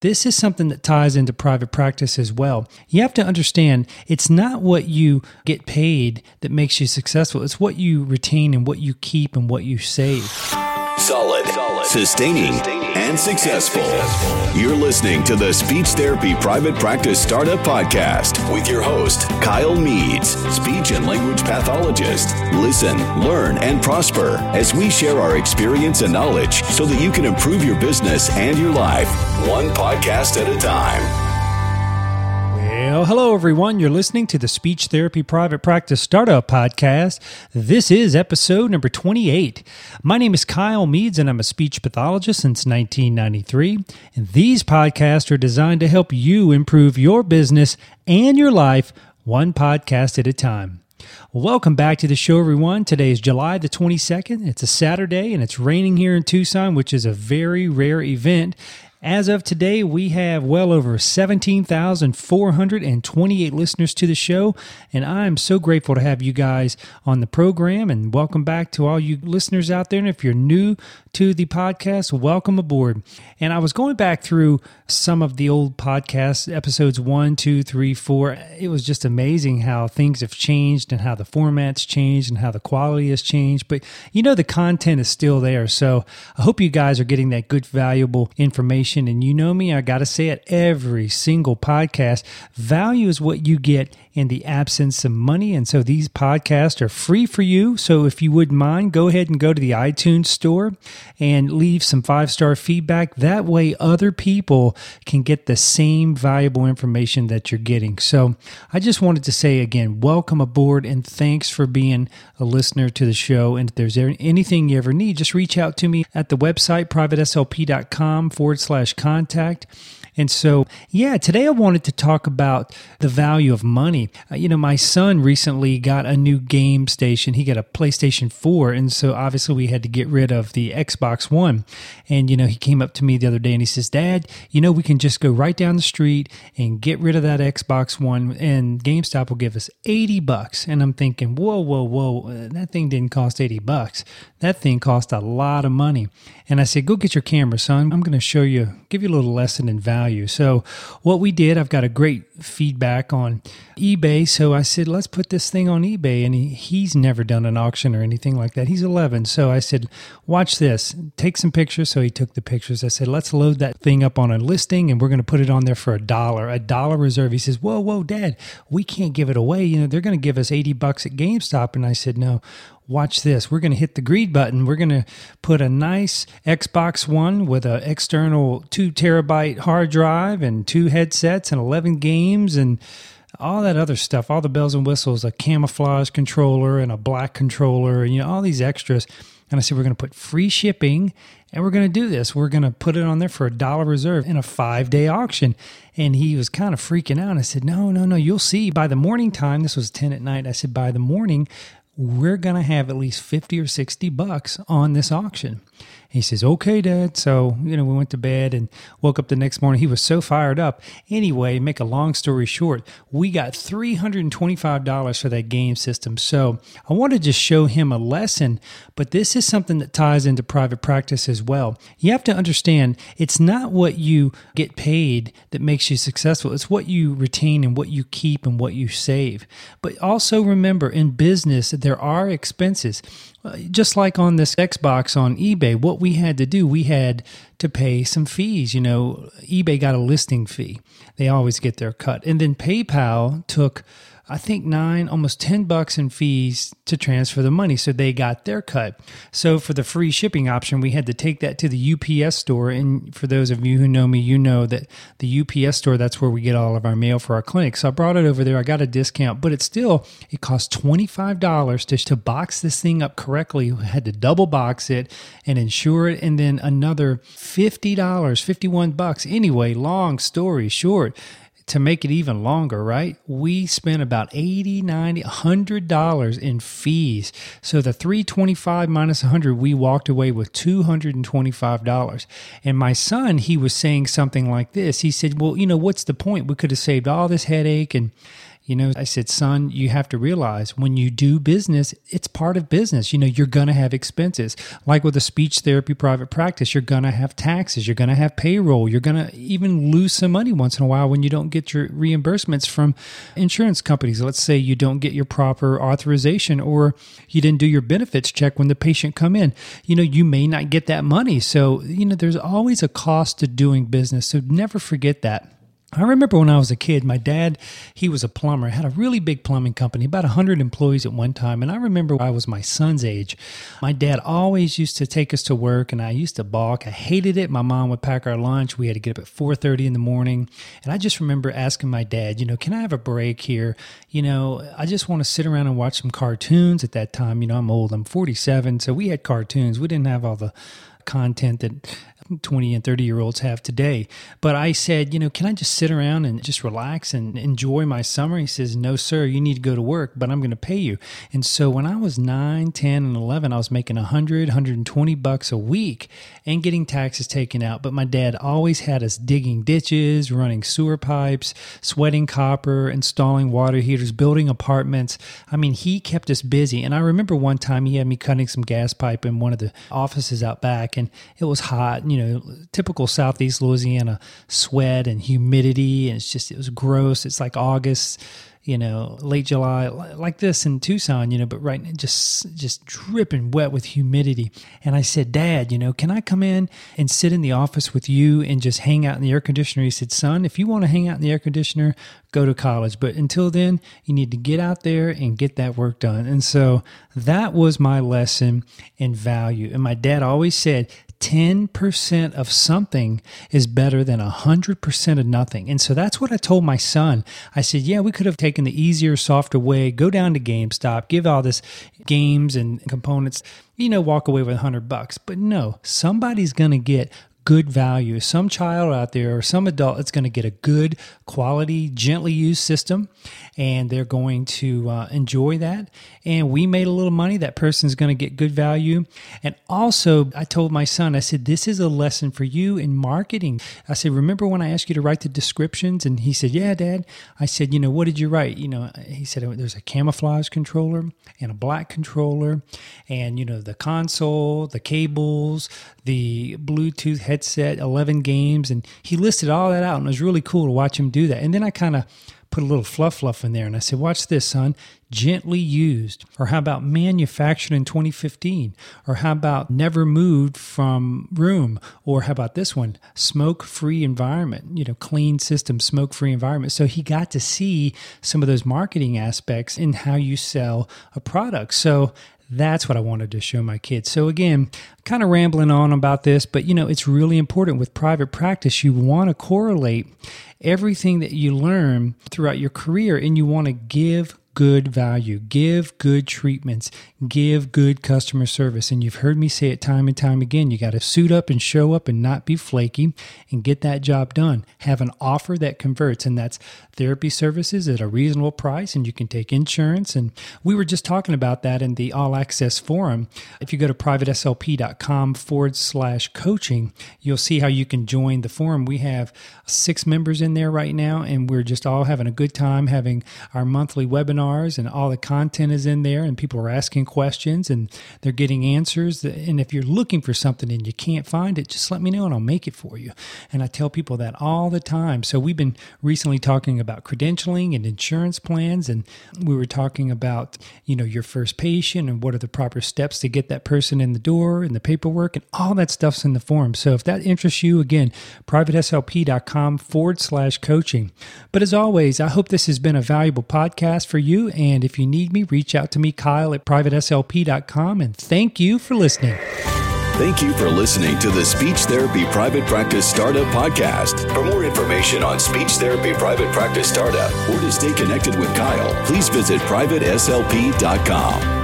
This is something that ties into private practice as well. You have to understand it's not what you get paid that makes you successful, it's what you retain and what you keep and what you save. Solid, Solid. Sustaining, Sustaining, and successful. You're listening to the Speech Therapy Private Practice Startup Podcast with your host, Kyle Meads, speech and language pathologist. Listen, learn, and prosper as we share our experience and knowledge so that you can improve your business and your life, one podcast at a time. Hello everyone. You're listening to the Speech Therapy Private Practice Startup Podcast. This is episode number 28. My name is Kyle Meads and I'm a speech pathologist since 1993. And these podcasts are designed to help you improve your business and your life one podcast at a time. Welcome back to the show, everyone. Today is July the 22nd. It's a Saturday and it's raining here in Tucson, which is a very rare event. As of today, we have well over 17,428 listeners to the show, and I'm so grateful to have you guys on the program. And welcome back to all you listeners out there. And if you're new to the podcast, welcome aboard. And I was going back through some of the old podcast episodes one, two, three, four. It was just amazing how things have changed and how the formats changed and how the quality has changed. But you know, the content is still there. So I hope you guys are getting that good, valuable information And you know me, I got to say it every single podcast. Value is what you get in the absence of money. And so these podcasts are free for you. So if you wouldn't mind, go ahead and go to the iTunes store and leave some five star feedback. That way, other people can get the same valuable information that you're getting. So I just wanted to say again, welcome aboard and thanks for being a listener to the show. And if there's anything you ever need, just reach out to me at the website privateslp.com forward slash contact. And so, yeah, today I wanted to talk about the value of money. Uh, you know, my son recently got a new game station. He got a PlayStation 4. And so obviously we had to get rid of the Xbox One. And, you know, he came up to me the other day and he says, Dad, you know, we can just go right down the street and get rid of that Xbox One and GameStop will give us 80 bucks. And I'm thinking, whoa, whoa, whoa, uh, that thing didn't cost 80 bucks. That thing cost a lot of money. And I said, go get your camera, son. I'm going to show you, give you a little lesson in value. So, what we did, I've got a great feedback on eBay. So, I said, let's put this thing on eBay. And he, he's never done an auction or anything like that. He's 11. So, I said, watch this, take some pictures. So, he took the pictures. I said, let's load that thing up on a listing and we're going to put it on there for a dollar, a dollar reserve. He says, whoa, whoa, dad, we can't give it away. You know, they're going to give us 80 bucks at GameStop. And I said, no, watch this. We're going to hit the greed button. We're going to put a nice Xbox One with an external two terabyte hard drive and two headsets and 11 games and all that other stuff, all the bells and whistles, a camouflage controller and a black controller, and you know, all these extras. And I said, we're going to put free shipping and we're going to do this. We're going to put it on there for a dollar reserve in a five day auction. And he was kind of freaking out. I said, no, no, no, you'll see by the morning time. This was 10 at night. I said, by the morning, we're going to have at least 50 or 60 bucks on this auction. He says, okay, dad. So, you know, we went to bed and woke up the next morning. He was so fired up. Anyway, make a long story short, we got $325 for that game system. So I want to just show him a lesson, but this is something that ties into private practice as well. You have to understand it's not what you get paid that makes you successful. It's what you retain and what you keep and what you save. But also remember in business, there are expenses. Just like on this Xbox on eBay, what we had to do, we had to pay some fees. You know, eBay got a listing fee, they always get their cut. And then PayPal took I think nine, almost 10 bucks in fees to transfer the money. So they got their cut. So for the free shipping option, we had to take that to the UPS store. And for those of you who know me, you know that the UPS store, that's where we get all of our mail for our clinic. So I brought it over there. I got a discount, but it still, it cost $25 to, to box this thing up correctly. We had to double box it and insure it. And then another $50, 51 bucks. Anyway, long story short, to make it even longer, right? We spent about 80, 90, 100 dollars in fees. So the 325 minus 100, we walked away with 225 dollars. And my son, he was saying something like this. He said, "Well, you know, what's the point? We could have saved all this headache and You know, I said, son, you have to realize when you do business, it's part of business. You know, you're going to have expenses. Like with a speech therapy private practice, you're going to have taxes, you're going to have payroll, you're going to even lose some money once in a while when you don't get your reimbursements from insurance companies. Let's say you don't get your proper authorization or you didn't do your benefits check when the patient come in. You know, you may not get that money. So, you know, there's always a cost to doing business. So never forget that. I remember when I was a kid, my dad, he was a plumber, had a really big plumbing company, about 100 employees at one time. And I remember I was my son's age. My dad always used to take us to work and I used to balk. I hated it. My mom would pack our lunch. We had to get up at 4:30 in the morning. And I just remember asking my dad, you know, can I have a break here? You know, I just want to sit around and watch some cartoons at that time. You know, I'm old. I'm 47, so we had cartoons. We didn't have all the content that 20 and 30 year olds have today. But I said, you know, can I just sit around and just relax and enjoy my summer? He says, no, sir, you need to go to work, but I'm going to pay you. And so when I was 9, 10, and 11, I was making 100, 120 bucks a week and getting taxes taken out. But my dad always had us digging ditches, running sewer pipes, sweating copper, installing water heaters, building apartments. I mean, he kept us busy. And I remember one time he had me cutting some gas pipe in one of the offices out back, and it was hot. You know, know, typical Southeast Louisiana sweat and humidity. And it's just, it was gross. It's like August, you know, late July, like this in Tucson, you know, but right now just just dripping wet with humidity. And I said, Dad, you know, can I come in and sit in the office with you and just hang out in the air conditioner? He said, Son, if you want to hang out in the air conditioner, go to college. But until then, you need to get out there and get that work done. And so that was my lesson in value. And my dad always said, 10% of something is better than 100% of nothing. And so that's what I told my son. I said, yeah, we could have taken the easier, softer way, go down to GameStop, give all this games and components, you know, walk away with 100 bucks. But no, somebody's going to get good value. Some child out there or some adult that's going to get a good quality, gently used system and they're going to uh, enjoy that. And we made a little money. That person's going to get good value. And also, I told my son, I said, this is a lesson for you in marketing. I said, remember when I asked you to write the descriptions? And he said, yeah, dad. I said, you know, what did you write? You know, he said, there's a camouflage controller and a black controller and, you know, the console, the cables, the Bluetooth headset, 11 games. And he listed all that out. And it was really cool to watch him do that. And then I kind of put a little fluff fluff in there. And I said, Watch this, son. Gently used. Or how about manufactured in 2015? Or how about never moved from room? Or how about this one? Smoke free environment, you know, clean system, smoke free environment. So he got to see some of those marketing aspects in how you sell a product. So that's what I wanted to show my kids. So again, kind of rambling on about this, but you know, it's really important with private practice. You want to correlate everything that you learn throughout your career and you want to give good value, give good treatments, give good customer service. And you've heard me say it time and time again. You got to suit up and show up and not be flaky and get that job done. Have an offer that converts, and that's therapy services at a reasonable price, and you can take insurance. And we were just talking about that in the All Access Forum. If you go to privateslp.com forward slash coaching, you'll see how you can join the forum. We have six members in there right now, and we're just all having a good time having our monthly webinars, and all the content is in there, and people are asking questions and they're getting answers. And if you're looking for something and you can't find it, just let me know and I'll make it for you. And I tell people that all the time. So we've been recently talking about credentialing and insurance plans, and we were talking about, you know, your first patient and what are the proper steps to get that person in the door and the paperwork and all that stuff's in the form. So if that interests you, again, privateslp.com forward slash coaching. But as always, I hope this has been a valuable podcast for you. And if you need me, reach out to me, Kyle at privateslp.com. And thank you for listening. Thank you for listening to the Speech Therapy Private Practice Startup Podcast. For more information on speech therapy private practice startup or to stay connected with Kyle, please visit privateslp.com.